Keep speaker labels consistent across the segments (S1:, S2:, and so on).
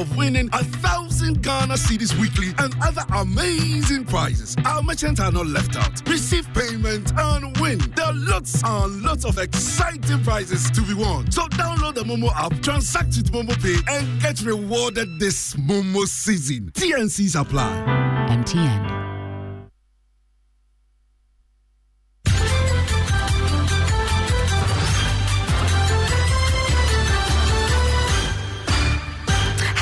S1: Of winning a thousand Ghana Cedis weekly and other amazing prizes. Our merchants are not left out. Receive payment and win. There are lots and lots of exciting prizes to be won. So download the Momo app, transact with Momo Pay, and get rewarded this Momo season. TNCs apply.
S2: MTN.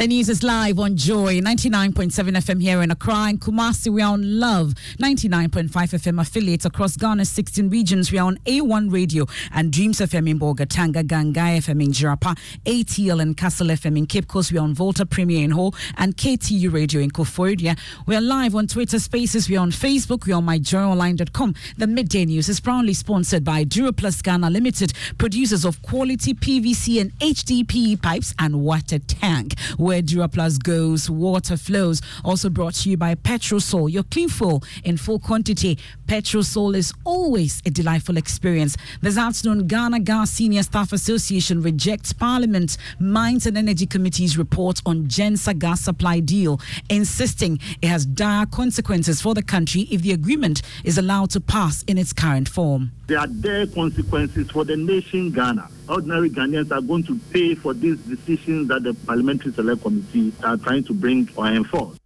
S2: The news is live on Joy 99.7 FM here in Accra and Kumasi. We are on Love 99.5 FM affiliates across Ghana's 16 regions. We are on A1 Radio and Dreams FM in Bolgatanga, Gangai FM in Jirapa, ATL and Castle FM in Cape Coast. We are on Volta Premier in Ho and KTU Radio in Koforidua. We are live on Twitter Spaces. We are on Facebook. We are on myjoyonline.com. The Midday News is proudly sponsored by Duraplus Ghana Limited, producers of quality PVC and HDPE pipes and water tank. Where Duraplus goes, water flows. Also brought to you by Petrosol, your clean fuel in full quantity. Petrosol is always a delightful experience. This afternoon, Ghana Gas Senior Staff Association rejects Parliament Mines and Energy Committee's report on Genser gas supply deal, insisting it has dire consequences for the country if the agreement is allowed to pass in its current form.
S3: There are dire consequences for the nation Ghana. Ordinary Ghanaians are going to pay for these decisions that the Parliamentary Select Committee are trying to bring or enforce.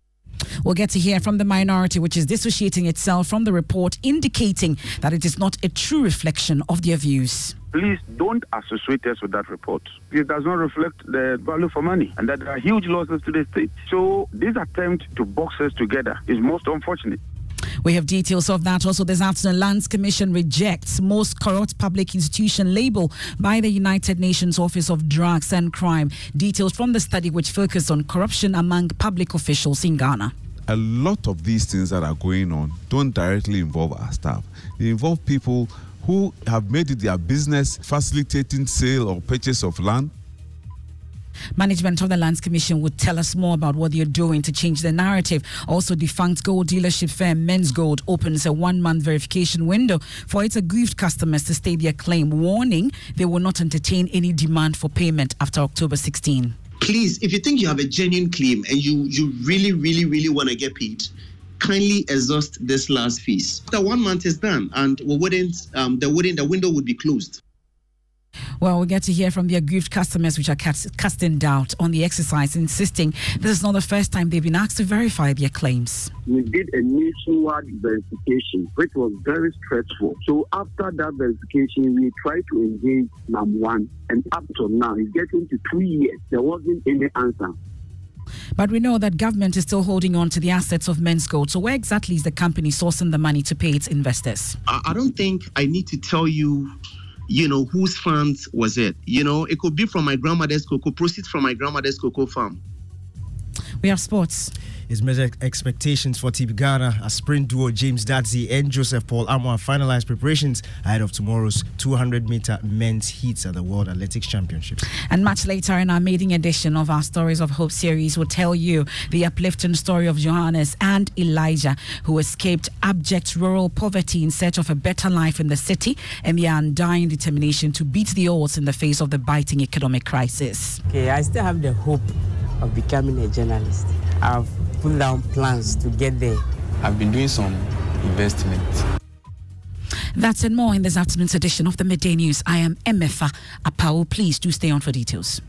S2: We'll get to hear from the minority, which is dissociating itself from the report, indicating that it is not a true reflection of their views.
S4: Please don't associate us with that report. It does not reflect the value for money and that there are huge losses to the state. So this attempt to box us together is most unfortunate.
S2: We have details of that also this afternoon. Lands Commission rejects most corrupt public institution label by the United Nations Office of Drugs and Crime. Details from the study which focused on corruption among public officials in Ghana.
S5: A lot of these things that are going on don't directly involve our staff. They involve people who have made it their business facilitating sale or purchase of land
S2: Management of the Lands Commission would tell us more about what they're doing to change the narrative. Also, defunct gold dealership firm Menzgold opens a one month verification window for its aggrieved customers to state their claim, warning they will not entertain any demand for payment after October 16.
S6: Please, if you think you have a genuine claim and you, you really, really, really want to get paid, kindly exhaust this last fees. After one month is done and we wouldn't, um, the, wouldn't, the window would be closed.
S2: Well, we get to hear from the aggrieved customers, which are casting doubt on the exercise, insisting this is not the first time they've been asked to verify their claims.
S7: We did a nationwide verification, which was very stressful. So after that verification, we tried to engage number one, and up to now, it's getting to two years. There wasn't any answer.
S2: But we know that government is still holding on to the assets of Menzgold. So where exactly is the company sourcing the money to pay its investors?
S6: I don't think I need to tell you you know, whose funds was it? You know, it could be from my grandmother's cocoa, proceeds from my grandmother's cocoa farm.
S2: We have sports
S8: is measured expectations for Team Ghana as sprint duo James Dadzie and Joseph Paul Amoah finalized preparations ahead of tomorrow's 200 meter men's heats at the World Athletics Championships.
S2: And much later in our maiden edition of our Stories of Hope series, we'll tell you the uplifting story of Johannes and Elijah, who escaped abject rural poverty in search of a better life in the city and their undying determination to beat the odds in the face of the biting economic crisis.
S9: Okay, I still have the hope of becoming a journalist. I've put down plans to get there.
S10: I've been doing some investment.
S2: That's and more in this afternoon's edition of the Midday News. I am Emefa Apawu. Please do stay on for details.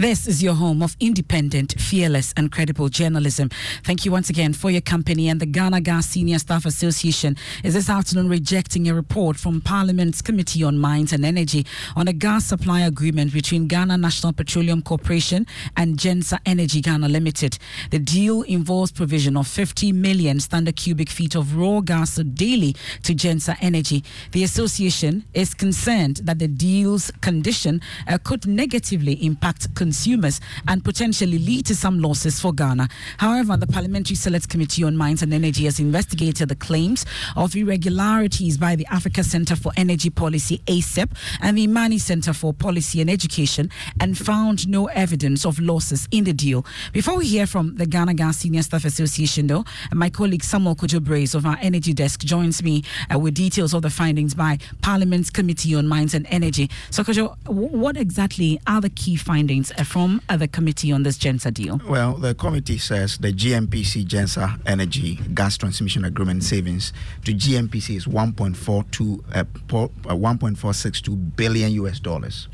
S2: This is your home of independent, fearless, and credible journalism. Thank you once again for your company. And the Ghana Gas Senior Staff Association is this afternoon rejecting a report from Parliament's Committee on Mines and Energy on a gas supply agreement between Ghana National Petroleum Corporation and Genser Energy Ghana Limited. The deal involves provision of 50 million standard cubic feet of raw gas daily to Genser Energy. The association is concerned that the deal's condition uh, could negatively impact consumers consumers and potentially lead to some losses for Ghana. However, the Parliamentary Select Committee on Mines and Energy has investigated the claims of irregularities by the Africa Center for Energy Policy, ACEP, and the Imani Center for Policy and Education and found no evidence of losses in the deal. Before we hear from the Ghana Gas Senior Staff Association, though, my colleague Samuel Kojo of our energy desk joins me uh, with details of the findings by Parliament's Committee on Mines and Energy. So, Kojo, what exactly are the key findings from the committee on this Genser deal?
S11: Well, the committee says the GNPC Genser Energy Gas Transmission Agreement savings to GNPC is 1.42 uh, uh 1.462 billion US dollars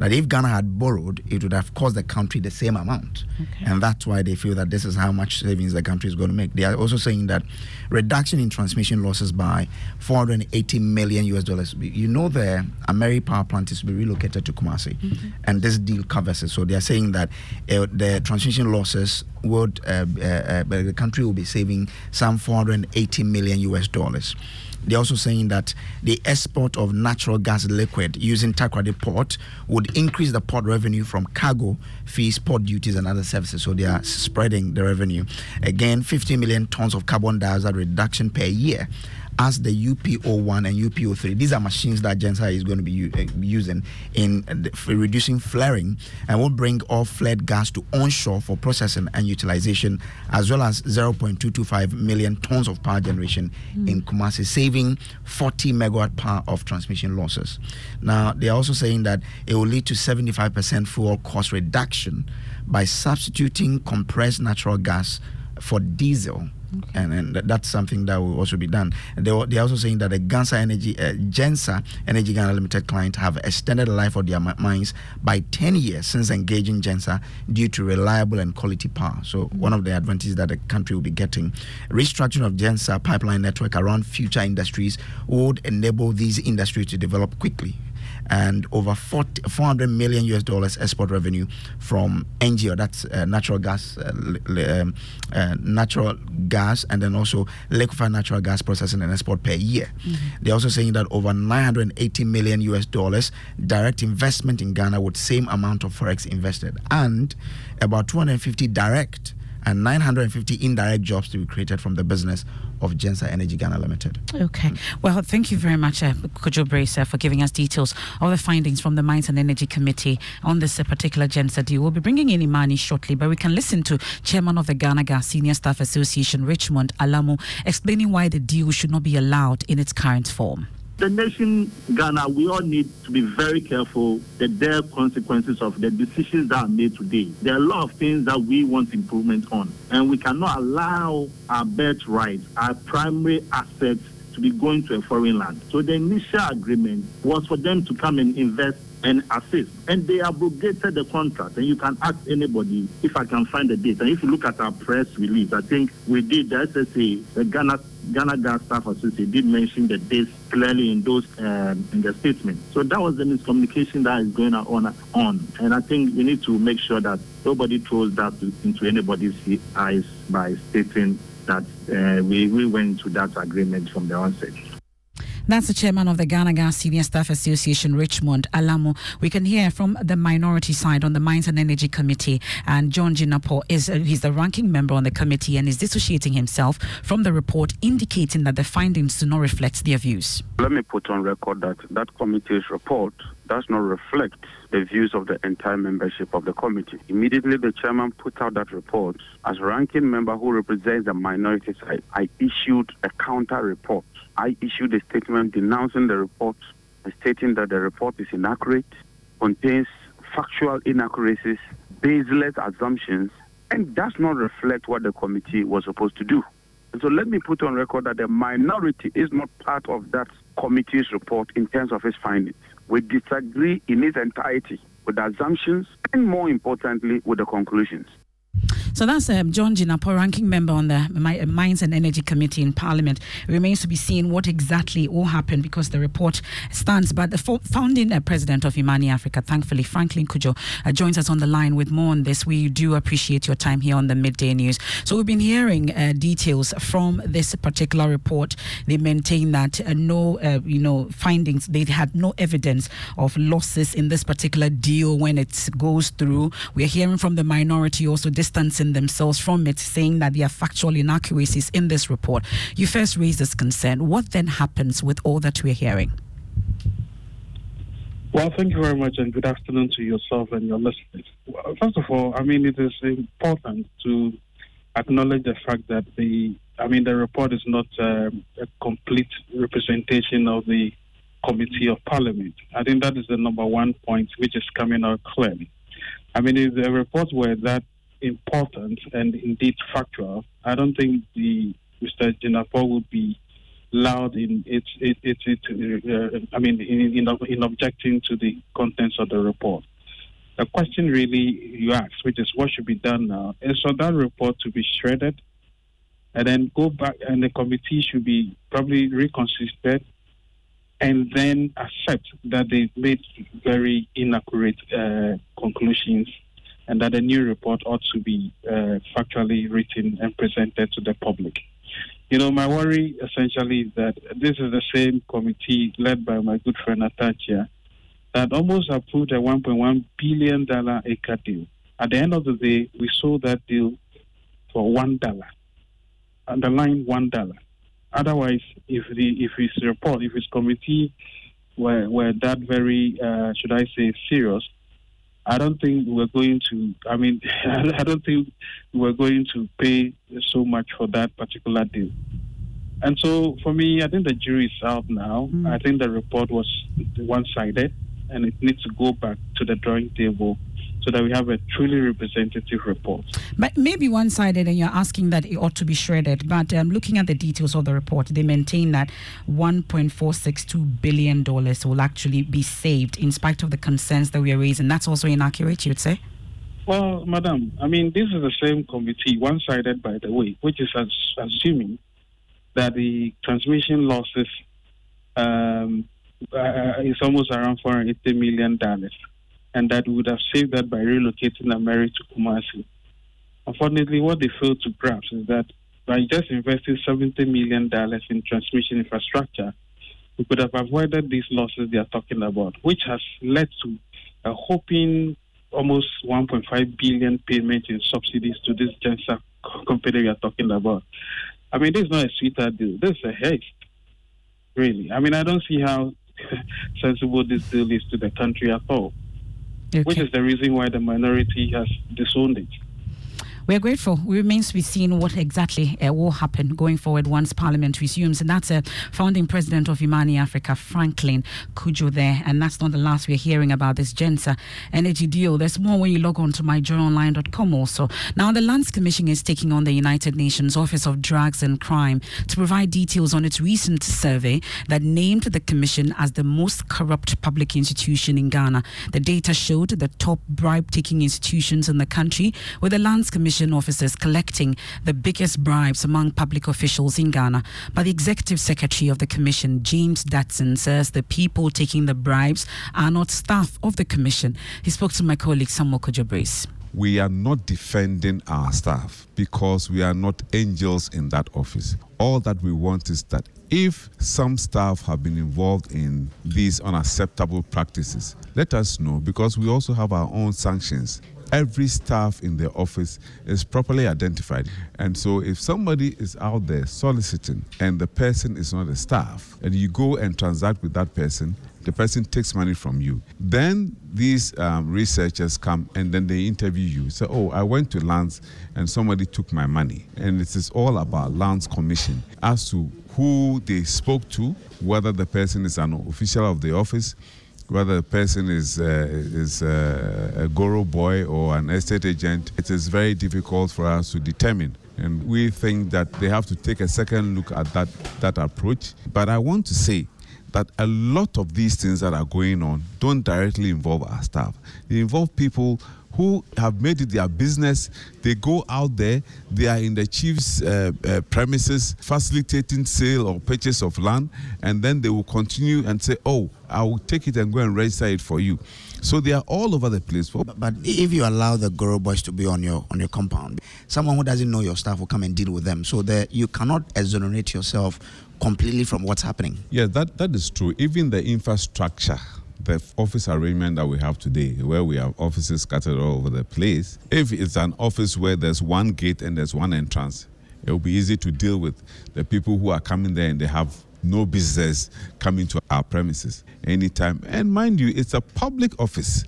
S11: that if Ghana had borrowed, it would have cost the country the same amount. Okay. And that's why they feel that this is how much savings the country is going to make. They are also saying that reduction in transmission losses by 480 million US dollars. You know, the Ameri power plant is to be relocated to Kumasi, mm-hmm. and this deal covers it. So they are saying that uh, the transmission losses would, uh, uh, uh the country will be saving some 480 million US dollars. They're also saying that the export of natural gas liquid using Takoradi port would increase the port revenue from cargo fees, port duties, and other services. So they are spreading the revenue. Again, 50 million tons of carbon dioxide reduction per year as the UPO1 and UPO3. These are machines that Genser is going to be u- uh, using in uh, reducing flaring and will bring all flared gas to onshore for processing and utilization, as well as 0.225 million tons of power generation mm. in Kumasi, saving 40 megawatt power of transmission losses. Now, they are also saying that it will lead to 75% fuel cost reduction by substituting compressed natural gas for diesel Okay. And, and that's something that will also be done. They, they're also saying that the Genser Energy, uh, Genser Energy Ghana Limited client have extended the life of their mines by 10 years since engaging Genser due to reliable and quality power. So, mm-hmm. one of the advantages that the country will be getting. Restructuring of Genser pipeline network around future industries would enable these industries to develop quickly and over 40, 400 million US dollars export revenue from NGO, that's uh, natural gas, uh, um, uh, natural gas, and then also liquefied natural gas processing and export per year. Mm-hmm. They're also saying that over 980 million US dollars direct investment in Ghana with same amount of forex invested, and about 250 direct and 950 indirect jobs to be created from the business of Genser Energy Ghana Limited.
S2: Okay. Well, thank you very much, uh, Kojo Bracer, for giving us details of the findings from the Mines and Energy Committee on this uh, particular Genser deal. We'll be bringing in Imani shortly, but we can listen to Chairman of the Ghana Gas Senior Staff Association, Richmond Alamu, explaining why the deal should not be allowed in its current form
S3: the nation Ghana, we all need to be very careful that there are consequences of the decisions that are made today. There are a lot of things that we want improvement on, and we cannot allow our birthright, our primary assets, to be going to a foreign land. So the initial agreement was for them to come and invest and assist. And they abrogated the contract. And you can ask anybody if I can find the date. And if you look at our press release, I think we did the SSA, the Ghana Ghana Gas Staff Association did mention the dates clearly in those um, in the statement. So that was the miscommunication that is going on on. And I think we need to make sure that nobody throws that into anybody's eyes by stating that uh, we, we went to that agreement from the onset.
S2: That's the chairman of the Ghana Gas Senior Staff Association, Richmond Alamu. We can hear from the minority side on the Mines and Energy Committee, and John Jinapor is uh, he's the ranking member on the committee and is dissociating himself from the report, indicating that the findings do not reflect their views.
S4: Let me put on record that that committee's report does not reflect the views of the entire membership of the committee. Immediately, the chairman put out that report. As ranking member who represents the minority side, I issued a counter report. I issued a statement denouncing the report, stating that the report is inaccurate, contains factual inaccuracies, baseless assumptions, and does not reflect what the committee was supposed to do. And so let me put on record that the minority is not part of that committee's report in terms of its findings. We disagree in its entirety with the assumptions and, more importantly, with the conclusions.
S2: So that's um, John Jinapor, ranking member on the Mines and Energy Committee in Parliament. It remains to be seen what exactly will happen because the report stands. But the founding uh, president of Imani Africa, thankfully, Franklin Cudjoe, uh, joins us on the line with more on this. We do appreciate your time here on the Midday News. So we've been hearing uh, details from this particular report. They maintain that uh, no, uh, you know, findings. They had no evidence of losses in this particular deal when it goes through. We're hearing from the minority also distancing themselves from it, saying that there are factual inaccuracies in this report. You first raised this concern. What then happens with all that we're hearing?
S12: Well, thank you very much, and good afternoon to yourself and your listeners. First of all, I mean, it is important to acknowledge the fact that the, I mean, the report is not um, a complete representation of the Committee of Parliament. I think that is the number one point which is coming out clearly. I mean, if the report were that important and indeed factual, I don't think the Mr. Jinapor would be loud in its uh, I mean in, in, in objecting to the contents of the report. The question really you ask, which is what should be done now, is for that report to be shredded and then go back and the committee should be probably reconstituted and then accept that they made very inaccurate uh, conclusions and that a new report ought to be uh, factually written and presented to the public. You know, my worry essentially is that this is the same committee led by my good friend Atta Akyea that almost approved a $1.1 billion acre deal. At the end of the day, we sold that deal for $1. Underline $1. Otherwise, if the if his report, if his committee were, were that very, uh, should I say, serious, I don't think we're going to. I mean, I don't think we're going to pay so much for that particular deal. And so, for me, I think the jury is out now. Mm. I think the report was one-sided, and it needs to go back to the drawing table so that we have a truly representative report.
S2: But maybe one sided, and you're asking that it ought to be shredded. But um, looking at the details of the report, they maintain that $1.462 billion will actually be saved in spite of the concerns that we are raising. That's also inaccurate, you'd say?
S12: Well, madam, I mean, this is the same committee, one sided, by the way, which is assuming that the transmission losses um, uh, is almost around $480 million and that we would have saved that by relocating Ameri to Kumasi. Unfortunately, what they failed to grasp is that by just investing $70 million in transmission infrastructure, we could have avoided these losses they are talking about, which has led to a hoping almost 1.5 billion payment in subsidies to this Genser company we are talking about. I mean, this is not a sweetheart deal. This is a hedge, really. I mean, I don't see how sensible this deal is to the country at all, okay. which is the reason why the minority has disowned it.
S2: We are grateful. We remains to be seen what exactly uh, will happen going forward once Parliament resumes. And that's a uh, founding president of Imani Africa, Franklin Cudjoe, there. And that's not the last we're hearing about this Genser energy deal. There's more when you log on to myjoyonline.com also. Now, the Lands Commission is taking on the United Nations Office of Drugs and Crime to provide details on its recent survey that named the Commission as the most corrupt public institution in Ghana. The data showed the top bribe taking institutions in the country, with the Lands Commission officers collecting the biggest bribes among public officials in Ghana. But the executive secretary of the commission, James Dadson, says the people taking the bribes are not staff of the commission. He spoke to my colleague Samuel Kojo
S5: we are not defending our staff because we are not angels in that office. All that we want is that if some staff have been involved in these unacceptable practices, let us know because we also have our own sanctions every staff in the office is properly identified. And so if somebody is out there soliciting and the person is not a staff, and you go and transact with that person, the person takes money from you. Then these um, researchers come and then they interview you. Say, oh, I went to Lands and somebody took my money. And it is all about Lands Commission as to who they spoke to, whether the person is an official of the office, whether the person is, uh, is uh, a Goro boy or an estate agent, it is very difficult for us to determine. And we think that they have to take a second look at that, that approach. But I want to say that a lot of these things that are going on don't directly involve our staff. They involve people who have made it their business. They go out there, they are in the chief's uh, uh, premises facilitating sale or purchase of land, and then they will continue and say, Oh, I will take it and go and register it for you. So they are all over the place.
S11: But, but if you allow the Goro boys to be on your on your compound, someone who doesn't know your staff will come and deal with them. So that you cannot exonerate yourself completely from what's happening.
S5: Yeah, that, that is true. Even the infrastructure the office arrangement that we have today, where we have offices scattered all over the place, if it's an office where there's one gate and there's one entrance, it will be easy to deal with the people who are coming there and they have no business coming to our premises anytime. And mind you, it's a public office.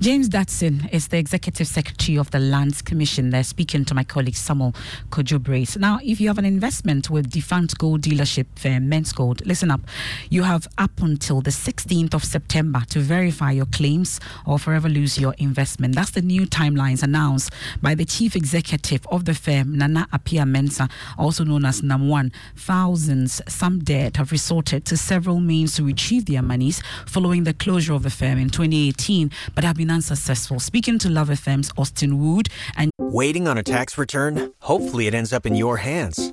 S2: James Dadson is the Executive Secretary of the Lands Commission. They're speaking to my colleague Samuel Kojo Now, if you have an investment with defunct gold dealership firm Menzgold, listen up. You have up until the 16th of September to verify your claims or forever lose your investment. That's the new timelines announced by the Chief Executive of the firm, Nana Appiah Mensah, also known as NAM1. Thousands, some dead, have resorted to several means to retrieve their monies following the closure of the firm in 2018, but have been unsuccessful. Speaking to Love FM's Austin Wood and
S13: waiting on a tax return. Hopefully, it ends up in your hands.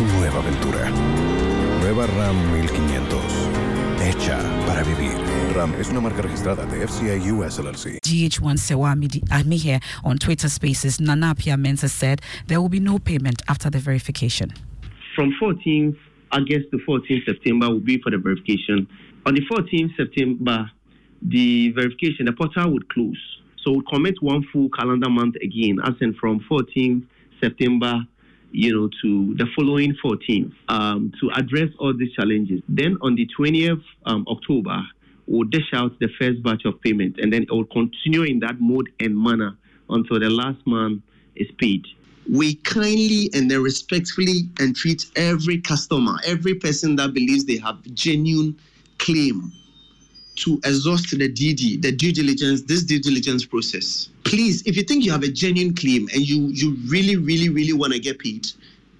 S14: tu nueva aventura. Nueva RAM 1500. Hecha para vivir. RAM es una marca registrada de FCI US LLC.
S2: GH1 Sewami Ami here on Twitter Spaces. Nana Appiah Mensah said there will be no payment after the verification.
S6: From 14th August to 14th September will be for the verification. On the 14th September, the verification, the portal would close. So we'll commit one full calendar month again, as in from 14th September, you know, to the following 14th, um, to address all these challenges. Then on the 20th um, October, we'll dish out the first batch of payment, and then it will continue in that mode and manner until the last man is paid. We kindly and then respectfully entreat every customer, every person that believes they have genuine claim to exhaust the DD, the due diligence, this due diligence process. Please, if you think you have a genuine claim and you you really, really, really want to get paid,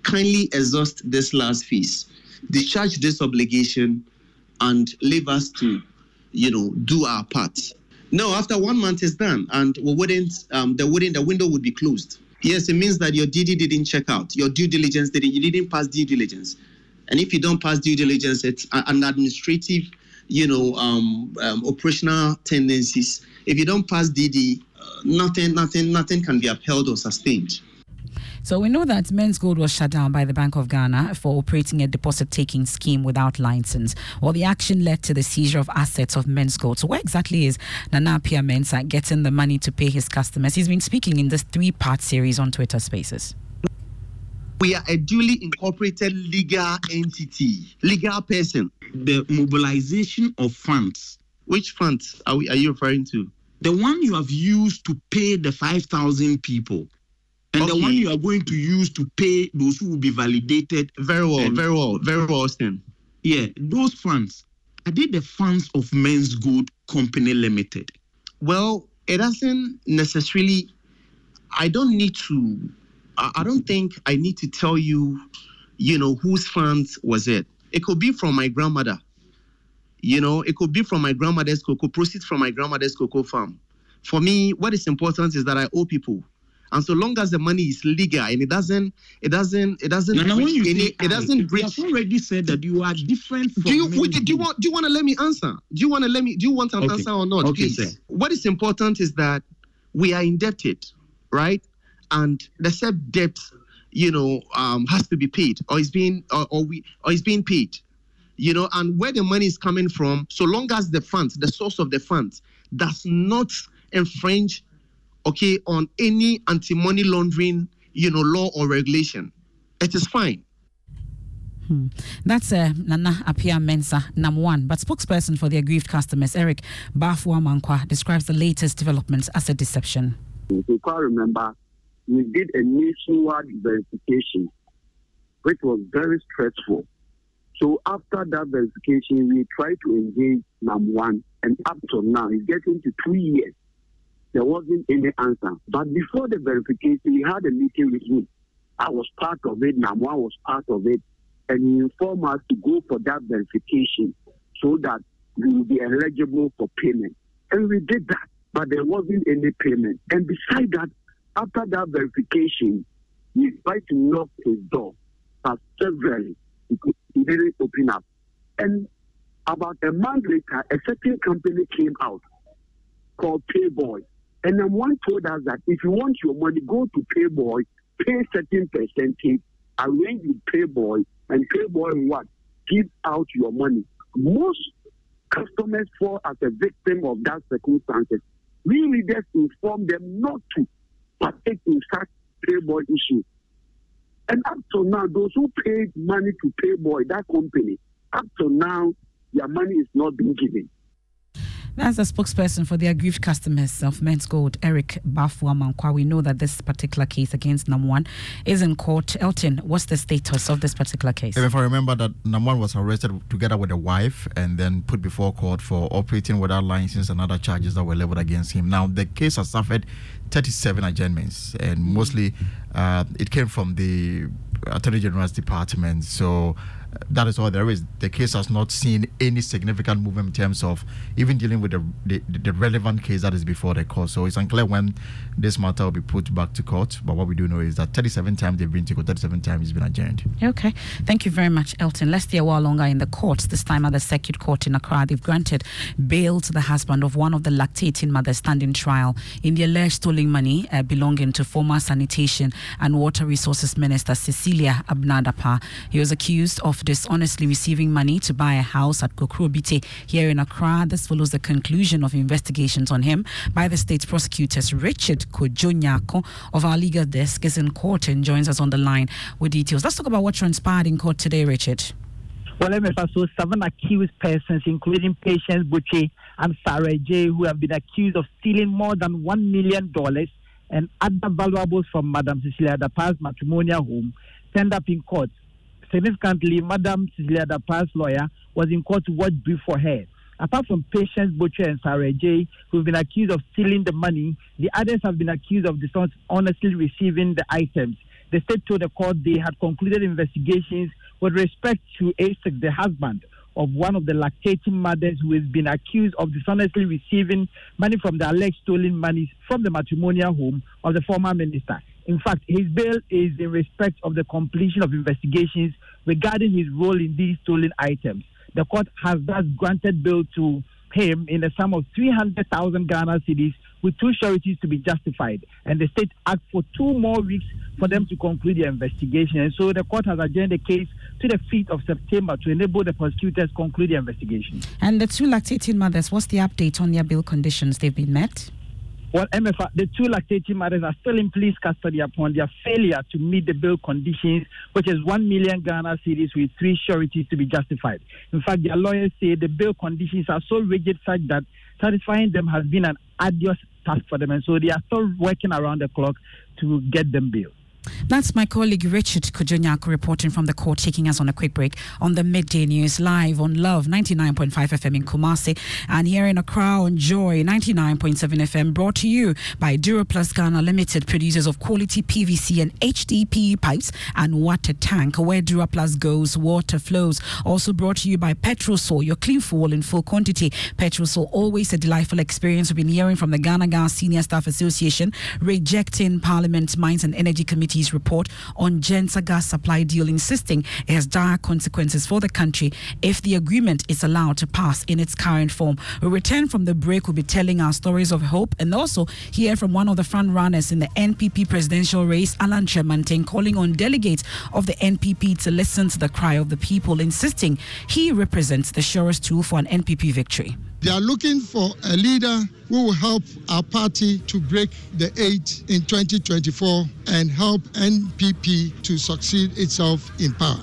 S6: kindly exhaust this last fees, discharge this obligation, and leave us to, you know, do our part. No, after one month is done, and we wouldn't, um, the wouldn't, the window would be closed. Yes, it means that your DD didn't check out, your due diligence didn't, you didn't pass due diligence, and if you don't pass due diligence, it's an administrative you know, um, um, operational tendencies. If you don't pass DD, uh, nothing, nothing, nothing can be upheld or sustained.
S2: So we know that Menzgold was shut down by the Bank of Ghana for operating a deposit taking scheme without license. Well, the action led to the seizure of assets of Menzgold. So where exactly is Nana Appiah Mensah getting the money to pay his customers? He's been speaking in this three-part series on Twitter Spaces.
S6: We are a duly incorporated legal entity, legal person. The mobilization of funds. Which funds are, we, are you referring to?
S15: The one you have used to pay the 5,000 people. And okay. the one you are going to use to pay those who will be validated.
S6: Very well, very well, very well.
S15: Yeah, those funds. Are they the funds of Menzgold Company Limited?
S6: Well, it doesn't necessarily. I don't need to I, don't think I need to tell you, you know, whose funds was it. It could be from my grandmother. You know, it could be from my grandmother's cocoa, proceeds from my grandmother's cocoa farm. For me, what is important is that I owe people. And so long as the money is legal and it doesn't, it doesn't, it doesn't.
S15: Now, when you
S6: any,
S15: it doesn't breach. You have already said that you are different.
S6: do you do you want do you want to let me answer? Do you want to let me? Do you want an
S15: okay.
S6: answer or not?
S15: Okay,
S6: please?
S15: sir.
S6: What is important is that we are indebted, right? And the said debt, you know, um, has to be paid or is being or, or we or is being paid, you know, and where the money is coming from, so long as the funds, the source of the funds, does not infringe, okay, on any anti-money laundering, you know, law or regulation, it is fine.
S2: Hmm. That's uh, Nana Appiah Mensah, number one. But spokesperson for the aggrieved customers, Eric Bafua Mankwa, describes the latest developments as a deception.
S7: If you can remember, we did a nationwide verification, which was very stressful. So after that verification, we tried to engage NAM1, and up to now, it's getting to two years. There wasn't any answer. But before the verification, we had a meeting with him. I was part of it, NAM1 was part of it, and he informed us to go for that verification so that we will be eligible for payment. And we did that, but there wasn't any payment. And beside that, after that verification, we tried to knock his door, but severally he didn't open up. And about a month later, a certain company came out called Payboy. And then one told us that if you want your money, go to Payboy, pay certain percentage, arrange with Payboy, and Payboy what? Give out your money. Most customers fall as a victim of that circumstances. We leaders inform them not to partake in such payboy issue. And up to now, those who paid money to Payboy, that company, up to now, their money is not being given.
S2: As a spokesperson for the aggrieved customers of Menzgold, Eric Bafua Mankwa, we know that this particular case against NAM1 is in court. Elton, what's the status of this particular case?
S16: If I remember that NAM1 was arrested together with a wife and then put before court for operating without license and other charges that were leveled against him. Now, the case has suffered 37 adjournments, and mostly uh, it came from the Attorney General's department. So that is all there is. The case has not seen any significant movement in terms of even dealing with the, the, the relevant case that is before the court. So it's unclear when this matter will be put back to court. But what we do know is that 37 times they've been to court, 37 times it's been adjourned.
S2: Okay. Thank you very much, Elton. Let's stay a while longer in the courts, this time at the Circuit Court in Accra. They've granted bail to the husband of one of the lactating mothers standing trial in the alleged stolen money uh, belonging to former Sanitation and Water Resources Minister Cecilia Abena Dapaah. He was accused of dishonestly receiving money to buy a house at Kokrobite here in Accra. This follows the conclusion of investigations on him by the state prosecutors. Richard Kojonyako of our legal desk is in court and joins us on the line with details. Let's talk about what transpired in court today, Richard.
S17: Well, MFA, so seven accused persons, including Patience Buche and Sarah J, who have been accused of stealing more than $1 million and other valuables from Madam Cecilia Dapaah's matrimonial home, turned up in court. Significantly, Madam Cecilia Dapaah's lawyer was in court to watch brief for her. Apart from Patience Butcher and Sarah J, who've been accused of stealing the money, the others have been accused of dishonestly receiving the items. The state told the court they had concluded investigations with respect to Asik, the husband of one of the lactating mothers who has been accused of dishonestly receiving money from the alleged stolen money from the matrimonial home of the former minister. In fact, his bail is in respect of the completion of investigations regarding his role in these stolen items. The court has thus granted bail to him in the sum of 300,000 Ghana cedis with two sureties to be justified. And the state asked for two more weeks for them to conclude their investigation. And so the court has adjourned the case to the 5th of September to enable the prosecutors conclude their investigation.
S2: And the two lactating mothers, what's the update on their bail conditions? They've been met?
S17: Well, MFA, uh, the two lactating mothers are still in police custody upon their failure to meet the bail conditions, which is 1 million Ghana cedis with three sureties to be justified. In fact, their lawyers say the bail conditions are so rigid such that satisfying them has been an arduous task for them, and so they are still working around the clock to get them bail.
S2: That's my colleague Richard Kojonyako reporting from the court, taking us on a quick break on the midday news live on Love 99.5 FM in Kumasi and here in Accra on Joy 99.7 FM, brought to you by Duraplus Ghana Limited, producers of quality PVC and HDPE pipes and water tank. Where Duraplus goes, water flows. Also brought to you by Petrosol, your clean fuel in full quantity. Petrosol, always a delightful experience. We've been hearing from the Ghana Gas Senior Staff Association rejecting Parliament Mines and Energy Committee Committee's report on Genser gas supply deal, insisting it has dire consequences for the country if the agreement is allowed to pass in its current form. We return from the break, we'll be telling our stories of hope and also hear from one of the front runners in the NPP presidential race, Alan Kyerematen, calling on delegates of the NPP to listen to the cry of the people, insisting he represents the surest tool for an NPP victory.
S18: They are looking for a leader who will help our party to break the eight in 2024 and help NPP to succeed itself in power.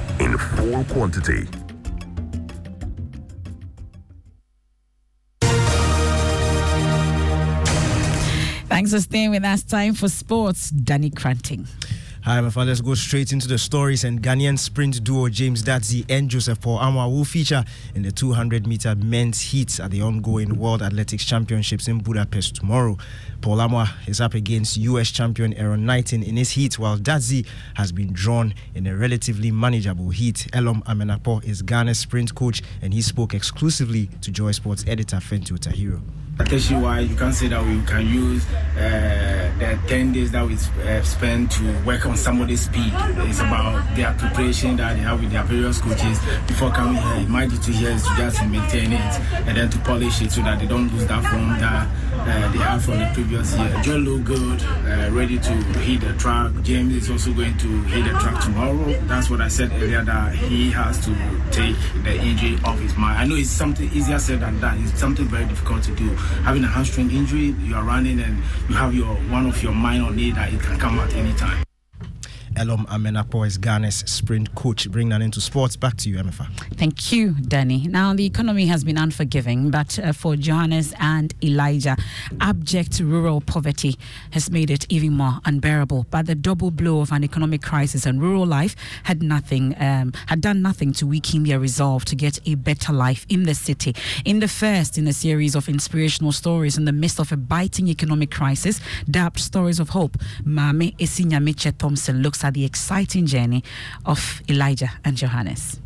S19: in full quantity.
S2: Thanks for staying with us. Time for sports. Danny Cranting.
S8: Hi, my friend. Let's go straight into the stories. And Ghanaian sprint duo James Dadzie and Joseph Paul Amoah will feature in the 200 meter men's heats at the ongoing World Athletics Championships in Budapest tomorrow. Paul Amoah is up against US champion Erriyon Knighton in his heat, while Dadzie has been drawn in a relatively manageable heat. Elom Amenapo is Ghana's sprint coach, and he spoke exclusively to Joy Sports editor Fentuo Tahiru.
S20: Strategy wise, you can say that we can use uh, the 10 days that we uh, spend to work on somebody's speed. It's about their preparation that they have with their various coaches before coming here. My duty here is to just maintain it and then to polish it so that they don't lose that form that uh, they have from the previous year. Joe look good, uh, ready to hit the track. James is also going to hit the track tomorrow. That's what I said earlier that he has to take the injury off his mind. I know it's something easier said than done. It's something very difficult to do. Having a hamstring injury, you are running and you have your one of your minor need that it can come at any time.
S8: Elom Amenapo is Ghana's sprint coach. Bring that into sports. Back to you, MFA.
S2: Thank you, Danny. Now, the economy has been unforgiving, but uh, for Johannes and Elijah, abject rural poverty has made it even more unbearable. But the double blow of an economic crisis and rural life had nothing, um, had done nothing to weaken their resolve to get a better life in the city. In the first in a series of inspirational stories in the midst of a biting economic crisis, dubbed Stories of Hope, Maame Esi Nyamekye Thompson looks at the exciting journey of Elijah and Johannes.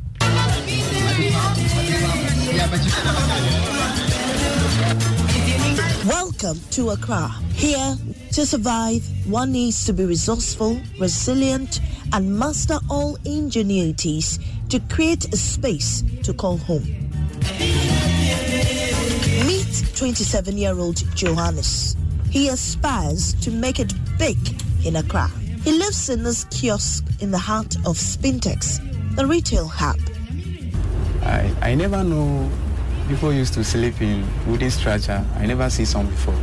S21: Welcome to Accra. Here, to survive, one needs to be resourceful, resilient, and master all ingenuities to create a space to call home. Meet 27 year old Johannes. He aspires to make it big in Accra. He lives in this kiosk in the heart of Spintex, the retail hub.
S10: I, I never know people used to sleep in wooden structure. I never see some before.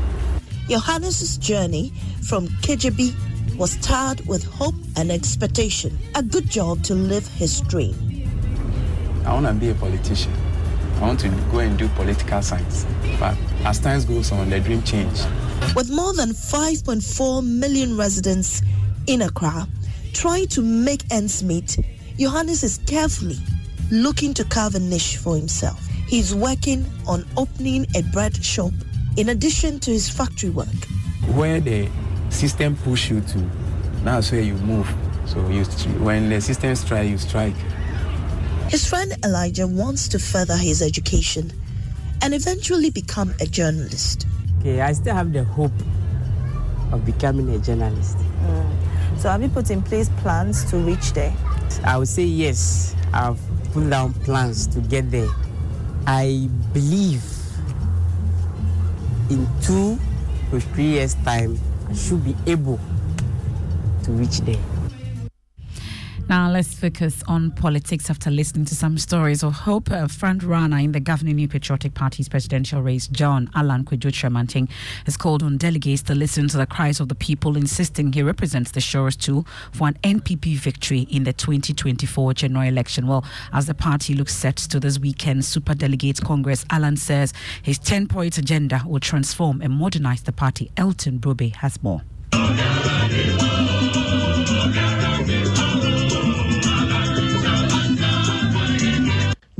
S21: Johannes' journey from KGB was tarred with hope and expectation. A good job to live his dream.
S10: I want to be a politician. I want to go and do political science. But as time goes on, the dream changed.
S21: With more than 5.4 million residents in Accra, trying to make ends meet, Johannes is carefully looking to carve a niche for himself. He's working on opening a bread shop in addition to his factory work.
S10: Where the system push you to, that's where you move. So you, when the system strike, you strike.
S21: His friend Elijah wants to further his education and eventually become a journalist.
S22: Okay, I still have the hope of becoming a journalist. Mm.
S21: So have you put in place plans to reach there?
S22: I would say yes. I've put down plans to get there. I believe in two to three years' time, I should be able to reach there.
S2: Now let's focus on politics after listening to some stories of hope. A front runner in the governing New Patriotic Party's presidential race, John Allan Kwadwo Kyerematen, has called on delegates to listen to the cries of the people, insisting he represents the surest tool for an NPP victory in the 2024 general election. Well, as the party looks set to this weekend's Super Delegates Congress, Allan says his 10 point agenda will transform and modernize the party. Elton Brobe has more.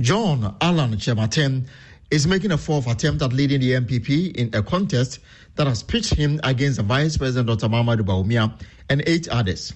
S23: John Allan Kyerematen is making a fourth attempt at leading the NPP in a contest that has pitched him against the Vice President Dr. Mahamudu Bawumia and eight others.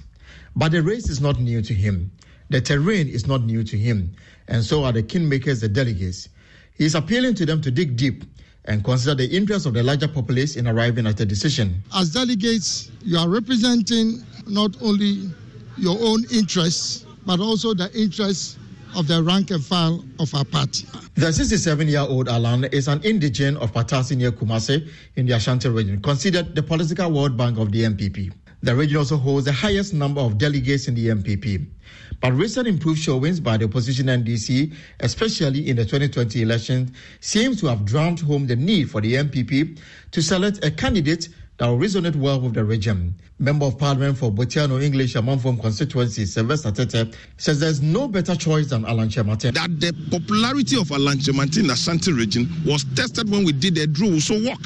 S23: But the race is not new to him. The terrain is not new to him, and so are the kingmakers, the delegates. He is appealing to them to dig deep and consider the interests of the larger populace in arriving at a decision.
S18: As delegates, you are representing not only your own interests, but also the interests of the rank and file of our party.
S23: The 67 year old Allan is an indigene of Patasi near Kumase in the Ashanti region, considered the political world bank of the NPP. The region also holds the highest number of delegates in the NPP. But recent improved showings by the opposition NDC, especially in the 2020 election, seems to have drowned home the need for the NPP to select a candidate that will resonate well with the region. Member of Parliament for Bortianor-Ngleshie-Amanfro constituency, Sylvester Tetteh, says there's no better choice than Allan Kyerematen.
S15: That the popularity of Allan Kyerematen in the Ashanti region was tested when we did a drill, so work.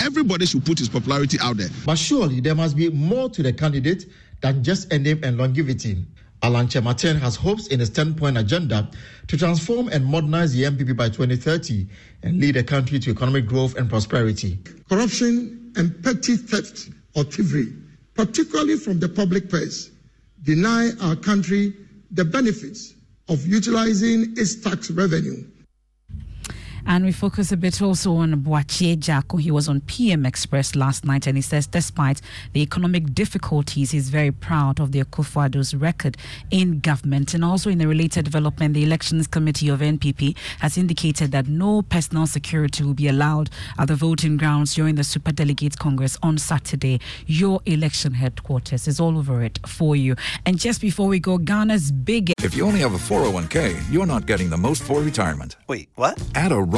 S15: Everybody should put his popularity out there.
S23: But surely there must be more to the candidate than just a name and longevity. Allan Kyerematen has hopes in his 10 point agenda to transform and modernize the NPP by 2030 and lead the country to economic growth and prosperity.
S18: Corruption and petty theft or thievery, particularly from the public purse, deny our country the benefits of utilizing its tax revenue
S2: And we focus a bit also on Boakye Agyarko. He was on PM Express last night and he says despite the economic difficulties, he's very proud of the Akufo-Addo's record in government. And also in a related development, the Elections Committee of NPP has indicated that no personal security will be allowed at the voting grounds during the Super Delegates Congress on Saturday. Your election headquarters is all over it for you. And just before we go, Ghana's big.
S24: If you only have a 401k, you're not getting the most for retirement.
S25: Wait, what?
S24: Add a